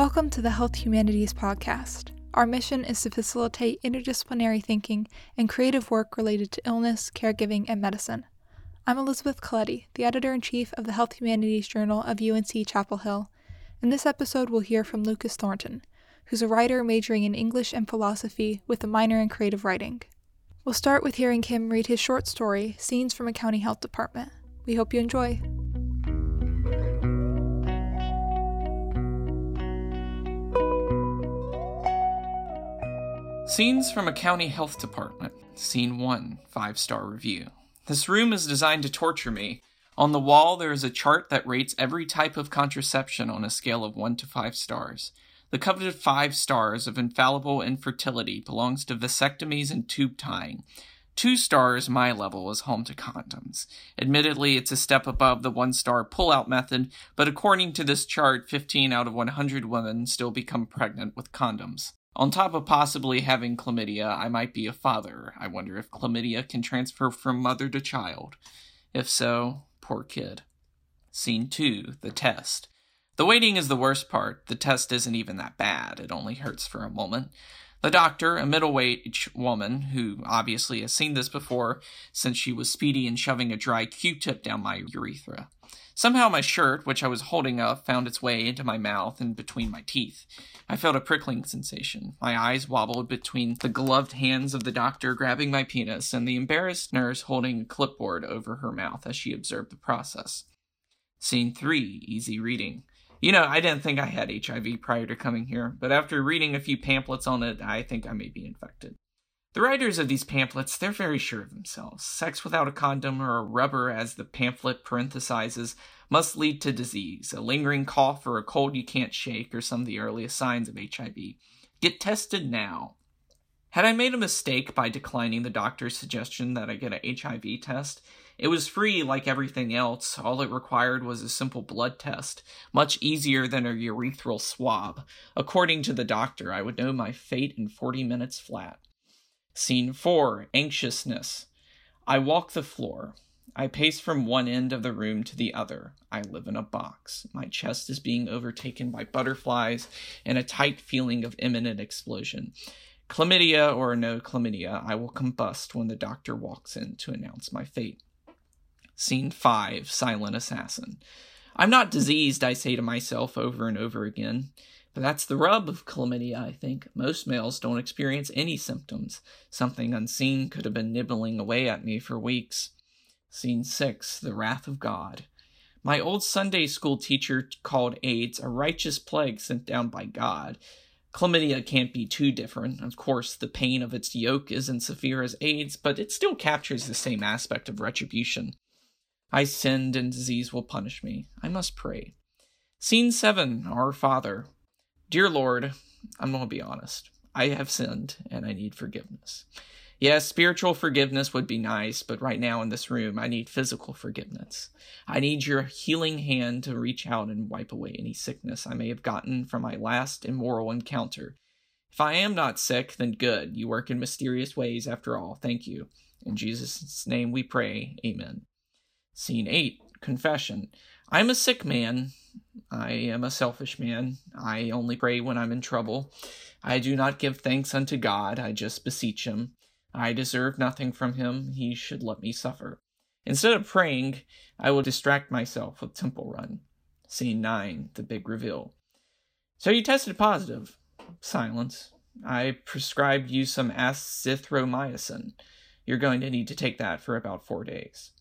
Welcome to the Health Humanities Podcast. Our mission is to facilitate interdisciplinary thinking and creative work related to illness, caregiving, and medicine. I'm Elizabeth Coletti, the editor in chief of the Health Humanities Journal of UNC Chapel Hill. In this episode, we'll hear from Lucas Thornton, who's a writer majoring in English and philosophy with a minor in creative writing. We'll start with hearing him read his short story, Scenes from a County Health Department. We hope you enjoy. Scenes from a county health department. Scene 1, 5 star review. This room is designed to torture me. On the wall, there is a chart that rates every type of contraception on a scale of 1 to 5 stars. The coveted 5 stars of infallible infertility belongs to vasectomies and tube tying. Two stars, my level, is home to condoms. Admittedly, it's a step above the one star pull-out method, but according to this chart, 15 out of 100 women still become pregnant with condoms. On top of possibly having chlamydia, I might be a father. I wonder if chlamydia can transfer from mother to child. If so, poor kid. Scene 2 The Test. The waiting is the worst part. The test isn't even that bad, it only hurts for a moment. The doctor, a middle-aged woman who obviously has seen this before since she was speedy in shoving a dry Q-tip down my urethra. Somehow my shirt, which I was holding up, found its way into my mouth and between my teeth. I felt a prickling sensation. My eyes wobbled between the gloved hands of the doctor grabbing my penis and the embarrassed nurse holding a clipboard over her mouth as she observed the process. Scene 3 Easy Reading. You know, I didn't think I had HIV prior to coming here, but after reading a few pamphlets on it, I think I may be infected. The writers of these pamphlets, they're very sure of themselves. Sex without a condom or a rubber, as the pamphlet parenthesizes, must lead to disease, a lingering cough or a cold you can't shake, or some of the earliest signs of HIV. Get tested now. Had I made a mistake by declining the doctor's suggestion that I get a HIV test? It was free like everything else. All it required was a simple blood test, much easier than a urethral swab. According to the doctor, I would know my fate in 40 minutes flat. Scene 4 Anxiousness. I walk the floor. I pace from one end of the room to the other. I live in a box. My chest is being overtaken by butterflies and a tight feeling of imminent explosion. Chlamydia or no chlamydia, I will combust when the doctor walks in to announce my fate. Scene 5 Silent Assassin. I'm not diseased, I say to myself over and over again. But that's the rub of chlamydia, I think. Most males don't experience any symptoms. Something unseen could have been nibbling away at me for weeks. Scene 6 The Wrath of God. My old Sunday school teacher called AIDS a righteous plague sent down by God. Chlamydia can't be too different. Of course, the pain of its yoke isn't severe as AIDS, but it still captures the same aspect of retribution. I sinned, and disease will punish me. I must pray. Scene 7 Our Father. Dear Lord, I'm going to be honest. I have sinned and I need forgiveness. Yes, spiritual forgiveness would be nice, but right now in this room, I need physical forgiveness. I need your healing hand to reach out and wipe away any sickness I may have gotten from my last immoral encounter. If I am not sick, then good. You work in mysterious ways after all. Thank you. In Jesus' name we pray. Amen. Scene 8 Confession. I'm a sick man, I am a selfish man. I only pray when I'm in trouble. I do not give thanks unto God, I just beseech him. I deserve nothing from him, he should let me suffer. Instead of praying, I will distract myself with Temple Run. Scene 9, the big reveal. So you tested positive. Silence. I prescribed you some azithromycin. You're going to need to take that for about four days.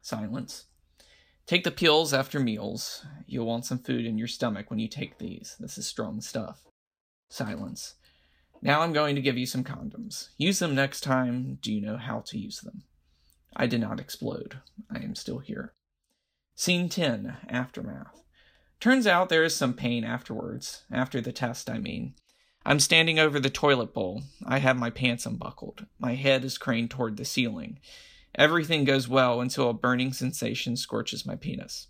Silence. Take the pills after meals. You'll want some food in your stomach when you take these. This is strong stuff. Silence. Now I'm going to give you some condoms. Use them next time. Do you know how to use them? I did not explode. I am still here. Scene 10 Aftermath. Turns out there is some pain afterwards. After the test, I mean. I'm standing over the toilet bowl. I have my pants unbuckled. My head is craned toward the ceiling. Everything goes well until a burning sensation scorches my penis.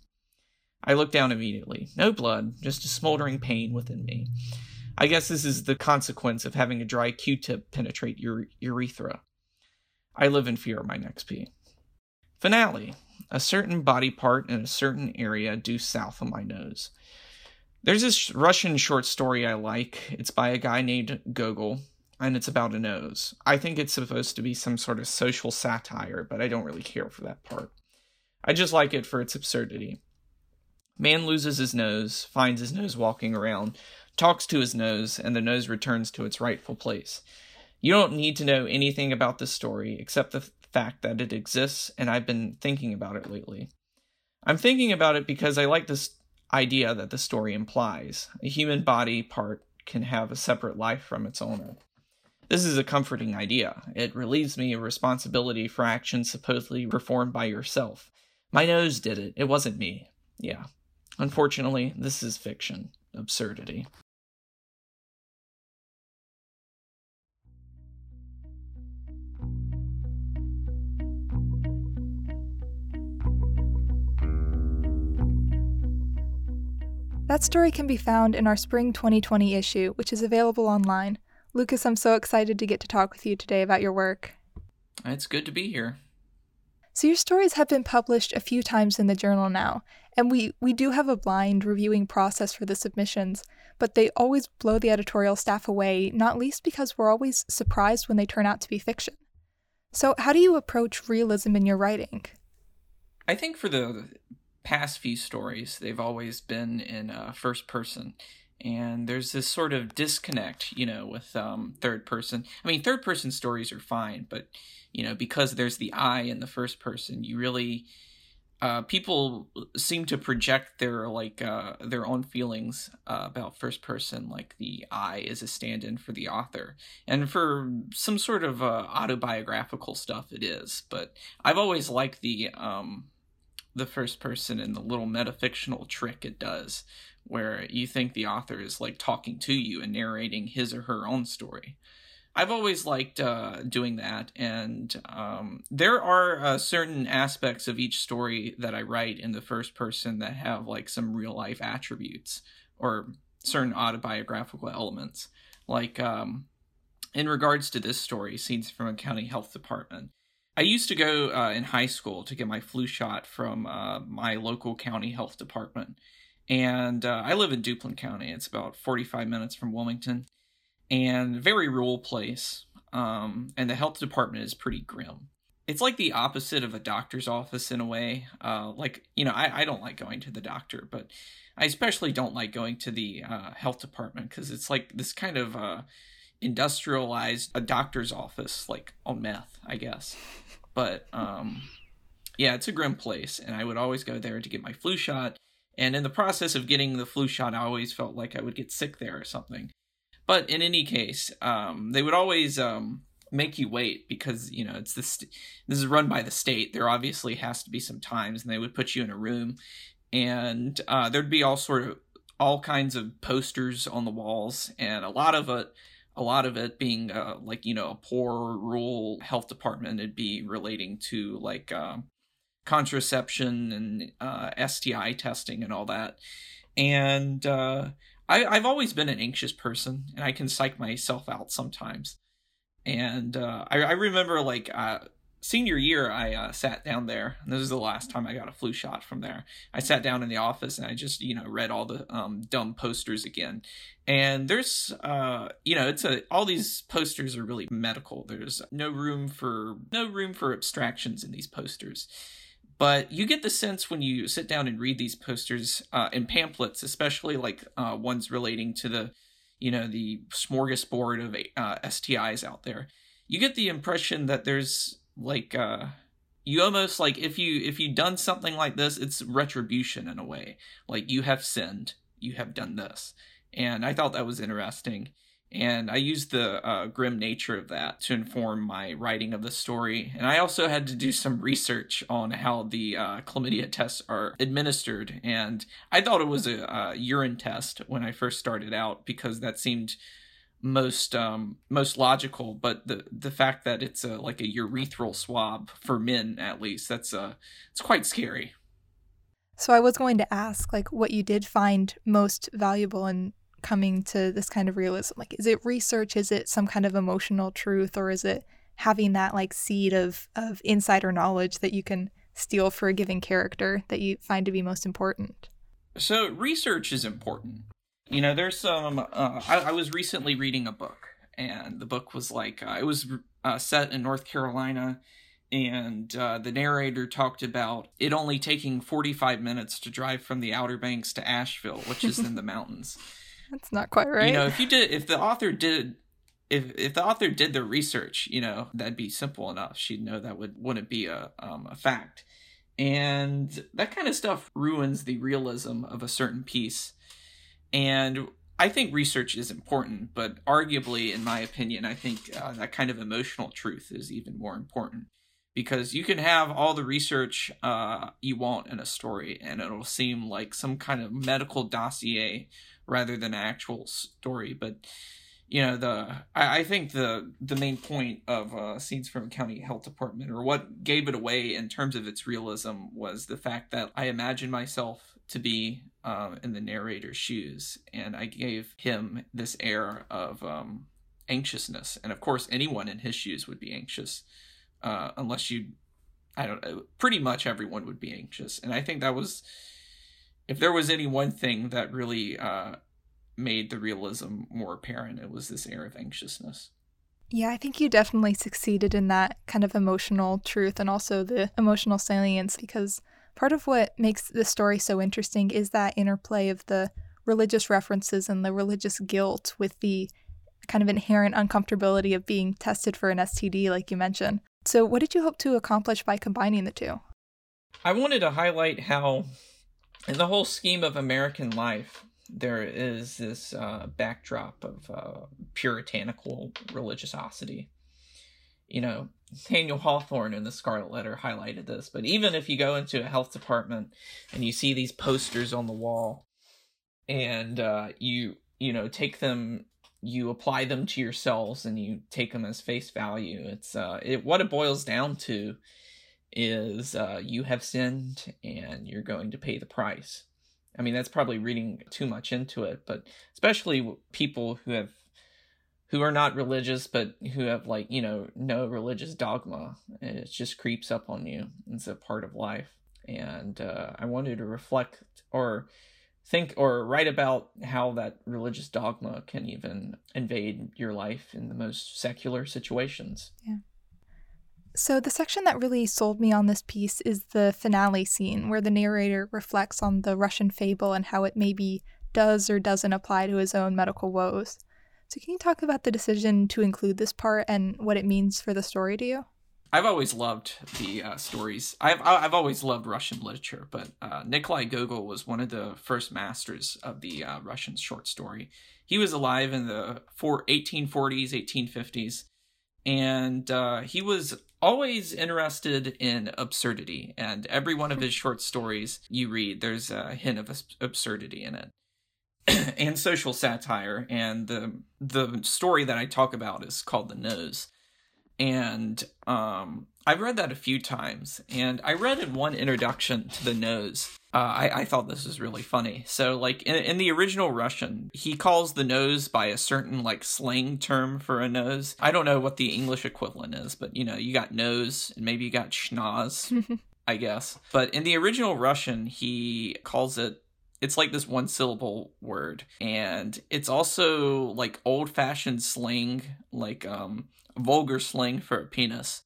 I look down immediately. No blood, just a smoldering pain within me. I guess this is the consequence of having a dry Q tip penetrate your urethra. I live in fear of my next pee. Finale. A certain body part in a certain area due south of my nose. There's this Russian short story I like. It's by a guy named Gogol, and it's about a nose. I think it's supposed to be some sort of social satire, but I don't really care for that part. I just like it for its absurdity. Man loses his nose, finds his nose walking around, talks to his nose, and the nose returns to its rightful place. You don't need to know anything about this story except the fact that it exists, and I've been thinking about it lately. I'm thinking about it because I like this idea that the story implies. A human body part can have a separate life from its owner. This is a comforting idea. It relieves me of responsibility for actions supposedly performed by yourself. My nose did it. It wasn't me. Yeah. Unfortunately, this is fiction. Absurdity. That story can be found in our spring 2020 issue, which is available online. Lucas, I'm so excited to get to talk with you today about your work. It's good to be here. So your stories have been published a few times in the journal now, and we, we do have a blind reviewing process for the submissions, but they always blow the editorial staff away, not least because we're always surprised when they turn out to be fiction. So how do you approach realism in your writing? I think for the past few stories, they've always been in uh, first person. And there's this sort of disconnect, you know, with um, third person. I mean, third person stories are fine, but, you know, because there's the I in the first person, you really. Uh, people seem to project their like uh, their own feelings uh, about first person, like the I is a stand-in for the author, and for some sort of uh, autobiographical stuff, it is. But I've always liked the um, the first person and the little metafictional trick it does where you think the author is like talking to you and narrating his or her own story i've always liked uh, doing that and um, there are uh, certain aspects of each story that i write in the first person that have like some real life attributes or certain autobiographical elements like um, in regards to this story scenes from a county health department I used to go uh, in high school to get my flu shot from uh, my local county health department. And uh, I live in Duplin County. It's about 45 minutes from Wilmington and very rural place. Um, and the health department is pretty grim. It's like the opposite of a doctor's office in a way. Uh, like, you know, I, I don't like going to the doctor, but I especially don't like going to the uh, health department because it's like this kind of uh, industrialized a doctor's office like on meth i guess but um yeah it's a grim place and i would always go there to get my flu shot and in the process of getting the flu shot i always felt like i would get sick there or something. But in any case um they would always um make you wait because you know it's this this is run by the state. There obviously has to be some times and they would put you in a room. And uh, there'd be all sort of all kinds of posters on the walls and a lot of it a lot of it being uh, like you know a poor rural health department it'd be relating to like uh, contraception and uh, sti testing and all that and uh, I, i've always been an anxious person and i can psych myself out sometimes and uh, I, I remember like uh, senior year, I uh, sat down there. And this is the last time I got a flu shot from there. I sat down in the office and I just, you know, read all the um, dumb posters again. And there's, uh, you know, it's a all these posters are really medical. There's no room for no room for abstractions in these posters. But you get the sense when you sit down and read these posters uh, and pamphlets, especially like uh, ones relating to the, you know, the smorgasbord of uh, STIs out there. You get the impression that there's like uh you almost like if you if you done something like this it's retribution in a way like you have sinned you have done this and i thought that was interesting and i used the uh, grim nature of that to inform my writing of the story. And i also had to do some research on how the uh, chlamydia tests are administered. And i thought it was a, a urine test when i first started out because that seemed most um most logical. But the the fact that it's a like a urethral swab for men at least that's uh it's quite scary. So i was going to ask like what you did find most valuable in coming to this kind of realism like is it research is it some kind of emotional truth or is it having that like seed of of insider knowledge that you can steal for a given character that you find to be most important so research is important You know, there's some. Uh, I, I, was recently reading a book, and the book was like uh, it was uh, set in North Carolina, and uh, the narrator talked about it only taking 45 minutes to drive from the Outer Banks to Asheville, which is in the mountains. That's not quite right. You know, if you did, if the author did if if the author did the research, you know, that'd be simple enough. She'd know that would wouldn't be a um, a fact, and that kind of stuff ruins the realism of a certain piece. And I think research is important, but arguably, in my opinion, I think uh, that kind of emotional truth is even more important because you can have all the research uh, you want in a story, and it'll seem like some kind of medical dossier rather than actual story, but you know the I, I, think the the main point of uh, scenes from county health department or what gave it away in terms of its realism was the fact that i imagined myself to be uh, in the narrator's shoes and i gave him this air of um, anxiousness. And of course anyone in his shoes would be anxious uh, unless you i don't know pretty much everyone would be anxious. And i think that was if there was any one thing that really uh, made the realism more apparent. It was this air of anxiousness. Yeah, I think you definitely succeeded in that kind of emotional truth and also the emotional salience because part of what makes the story so interesting is that interplay of the religious references and the religious guilt with the kind of inherent uncomfortability of being tested for an STD, like you mentioned. So, what did you hope to accomplish by combining the two? I wanted to highlight how, in the whole scheme of American life, there is this uh, backdrop of uh, puritanical religiosity. You know, Nathaniel Hawthorne in the Scarlet Letter highlighted this, but even if you go into a health department and you see these posters on the wall and uh, you, you know, take them, you apply them to yourselves and you take them as face value, it's, uh, it, what it boils down to is uh, you have sinned and you're going to pay the price. I mean, that's probably reading too much into it, but especially people who have who are not religious but who have like you know no religious dogma. It just creeps up on you. It's a part of life. And uh, i wanted to reflect or think or write about how that religious dogma can even invade your life in the most secular situations. Yeah so, the section that really sold me on this piece is the finale scene where the narrator reflects on the Russian fable and how it maybe does or doesn't apply to his own medical woes. So, can you talk about the decision to include this part and what it means for the story to you? I've always loved the uh, stories. I've I've always loved Russian literature, but uh, Nikolai Gogol was one of the first masters of the uh, Russian short story. He was alive in the four, 1840s, 1850s, and uh, he was always interested in absurdity. And every one of his short stories you read, there's a hint of absurdity in it. and social satire and the the story that I talk about is called The Nose. And um I've read that a few times, and I read in one introduction to The Nose uh, I, I thought this was really funny. So, like in, in the original Russian, he calls the nose by a certain like slang term for a nose. I don't know what the English equivalent is, but you know, you got nose and maybe you got schnoz, I guess. But in the original Russian, he calls it it's like this one syllable word and it's also like old fashioned slang like um vulgar slang for a penis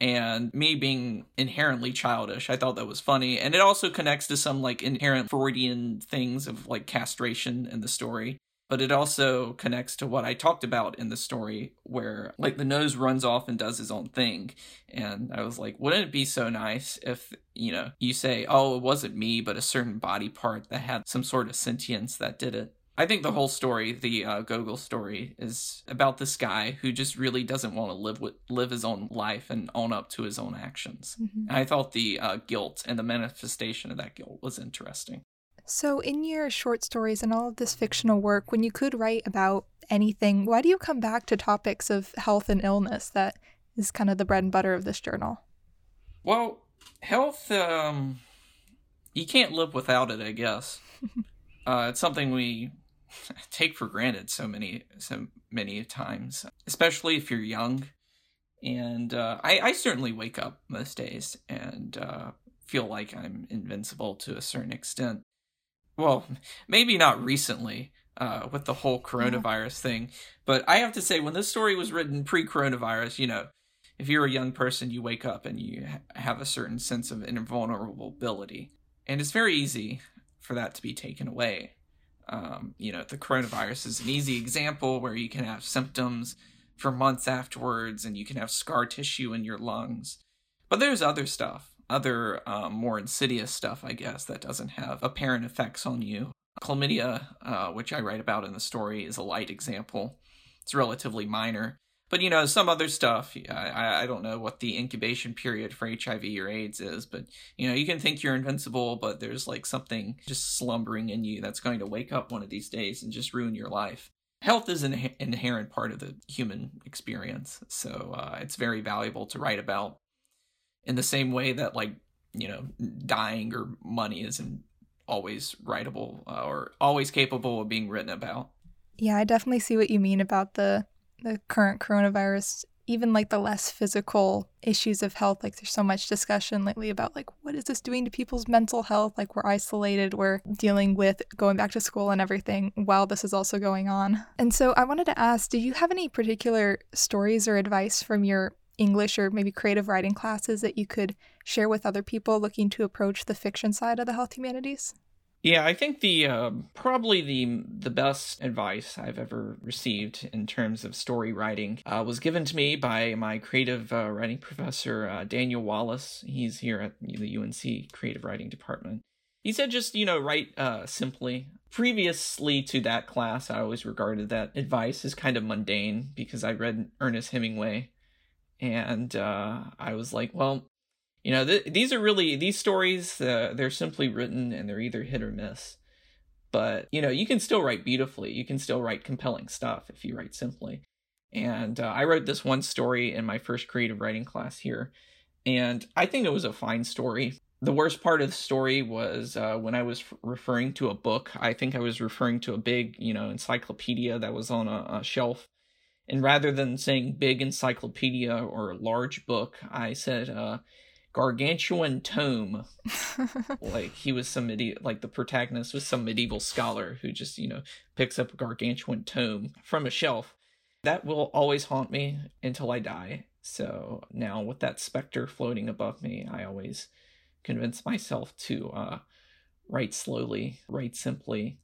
and me being inherently childish i thought that was funny. And it also connects to some like inherent freudian things of like castration in the story. But it also connects to what i talked about in the story where like the nose runs off and does his own thing. And i was like wouldn't it be so nice if you know you say oh it wasn't me but a certain body part that had some sort of sentience that did it I think the whole story, the uh, Gogol story, is about this guy who just really doesn't want to live with live his own life and own up to his own actions. Mm-hmm. And I thought the uh, guilt and the manifestation of that guilt was interesting. So, in your short stories and all of this fictional work, when you could write about anything, why do you come back to topics of health and illness that is kind of the bread and butter of this journal? Well, health, um, you can't live without it, I guess. uh, it's something we take for granted so many so many times, especially if you're young. And uh, I, I certainly wake up most days and uh, feel like I'm invincible to a certain extent. Well, maybe not recently. uh, with the whole coronavirus yeah. thing. But I have to say, when this story was written pre-coronavirus, you know, if you're a young person, you wake up and you have a certain sense of invulnerability, and it's very easy for that to be taken away. Um, you know, the coronavirus is an easy example where you can have symptoms for months afterwards, and you can have scar tissue in your lungs. But there's other stuff, other um, more insidious stuff, I guess, that doesn't have apparent effects on you. Chlamydia, uh, which I write about in the story, is a light example. It's relatively minor. But you know, some other stuff. I, I don't know what the incubation period for HIV or AIDS is, but you know, you can think you're invincible, but there's like something just slumbering in you that's going to wake up one of these days and just ruin your life. Health is an inherent part of the human experience, so uh, it's very valuable to write about. In the same way that, like, you know, dying or money isn't always writable uh, or always capable of being written about. Yeah, I definitely see what you mean about the the current coronavirus even like the less physical issues of health like there's so much discussion lately about like what is this doing to people's mental health? Like we're isolated we're dealing with going back to school and everything while this is also going on. And so i wanted to ask do you have any particular stories or advice from your english or maybe creative writing classes that you could share with other people looking to approach the fiction side of the health humanities yeah, I think the uh, probably the the best advice I've ever received in terms of story writing uh, was given to me by my creative uh, writing professor uh, Daniel Wallace. He's here at the UNC Creative Writing Department. He said just you know write uh, simply. Previously to that class, I always regarded that advice as kind of mundane because I read Ernest Hemingway, and uh, I was like, well, you know th- these are really these stories uh, they're simply written and they're either hit or miss. But you know you can still write beautifully. You can still write compelling stuff if you write simply. And uh, i wrote this one story in my first creative writing class here. And i think it was a fine story. The worst part of the story was uh, when i was referring to a book i think i was referring to a big you know encyclopedia that was on a, a shelf. And rather than saying big encyclopedia or large book i said uh, gargantuan tome. Like he was some medieval like the protagonist was some medieval scholar who just you know picks up a gargantuan tome from a shelf. That will always haunt me until i die. So now with that specter floating above me i always convince myself to uh write slowly write simply.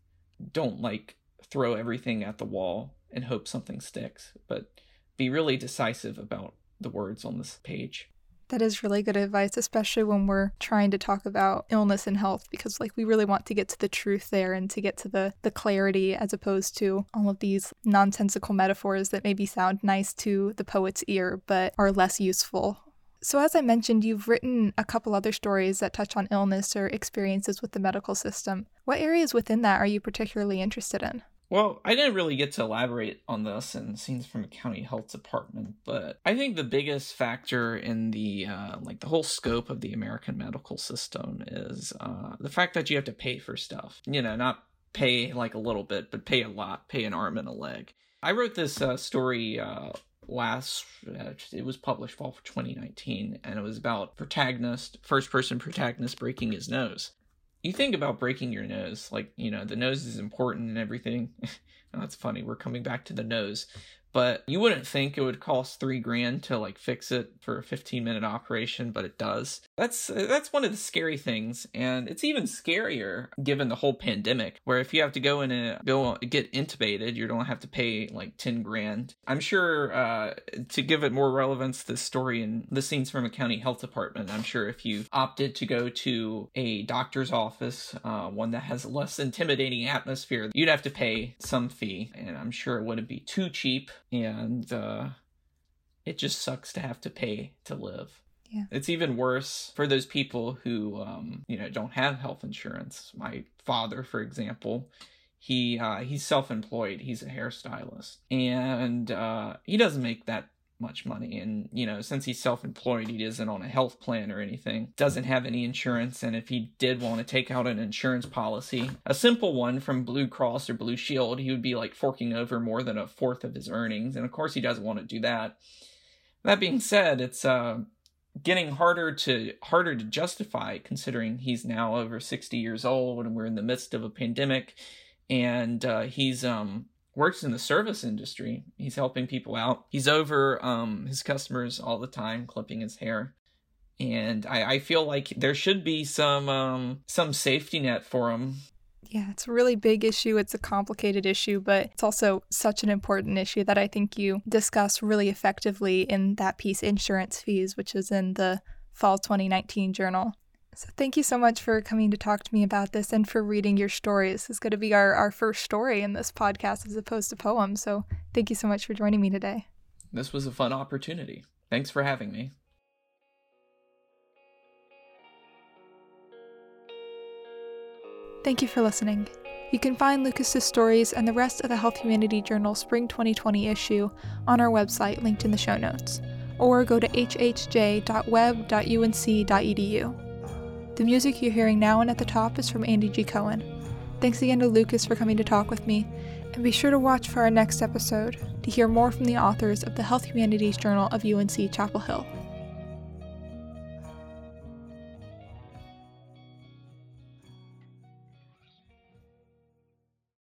Don't like throw everything at the wall and hope something sticks but be really decisive about the words on this page that is really good advice, especially when we're trying to talk about illness and health, because like we really want to get to the truth there and to get to the the clarity as opposed to all of these nonsensical metaphors that maybe sound nice to the poet's ear but are less useful. So as I mentioned, you've written a couple other stories that touch on illness or experiences with the medical system. What areas within that are you particularly interested in? Well, I didn't really get to elaborate on this in scenes from a county health department, but I think the biggest factor in the uh, like the whole scope of the American medical system is uh, the fact that you have to pay for stuff. You know, not pay like a little bit, but pay a lot, pay an arm and a leg. I wrote this uh, story uh, last uh, it was published fall for 2019 and it was about protagonist first person protagonist breaking his nose you think about breaking your nose, like, you know, the nose is important and everything. that's funny. We're coming back to the nose but you wouldn't think it would cost three grand to like fix it for a 15 minute operation but it does that's that's one of the scary things and it's even scarier given the whole pandemic where if you have to go in and go get intubated you don't have to pay like 10 grand i'm sure uh, to give it more relevance the story and the scenes from a county health department i'm sure if you opted to go to a doctor's office uh, one that has less intimidating atmosphere you'd have to pay some fee and i'm sure it wouldn't be too cheap and uh, it just sucks to have to pay to live. Yeah. It's even worse for those people who, um, you know, don't have health insurance. My father, for example, he uh, he's self-employed. He's a hairstylist, and uh, he doesn't make that much money. And you know since he's self-employed he isn't on a health plan or anything. Doesn't have any insurance. And if he did want to take out an insurance policy a simple one from blue cross or blue shield he would be like forking over more than a fourth of his earnings. And of course he doesn't want to do that. That being said it's uh getting harder to harder to justify considering he's now over 60 years old and we're in the midst of a pandemic. And uh, he's um works in the service industry. He's helping people out. He's over um his customers all the time, clipping his hair. And I, I feel like there should be some um some safety net for him yeah, it's a really big issue. It's a complicated issue, but it's also such an important issue that I think you discuss really effectively in that piece, Insurance Fees, which is in the Fall 2019 journal. So thank you so much for coming to talk to me about this and for reading your stories. This is going to be our, our first story in this podcast as opposed to poems. So thank you so much for joining me today. This was a fun opportunity. Thanks for having me. Thank you for listening. You can find Lucas's stories and the rest of the Health Humanity Journal Spring 2020 issue on our website linked in the show notes, or go to hhj.web.unc.edu. The music you're hearing now and at the top is from Andy G. Cohen. Thanks again to Lucas for coming to talk with me, and be sure to watch for our next episode to hear more from the authors of the Health Humanities Journal of UNC Chapel Hill.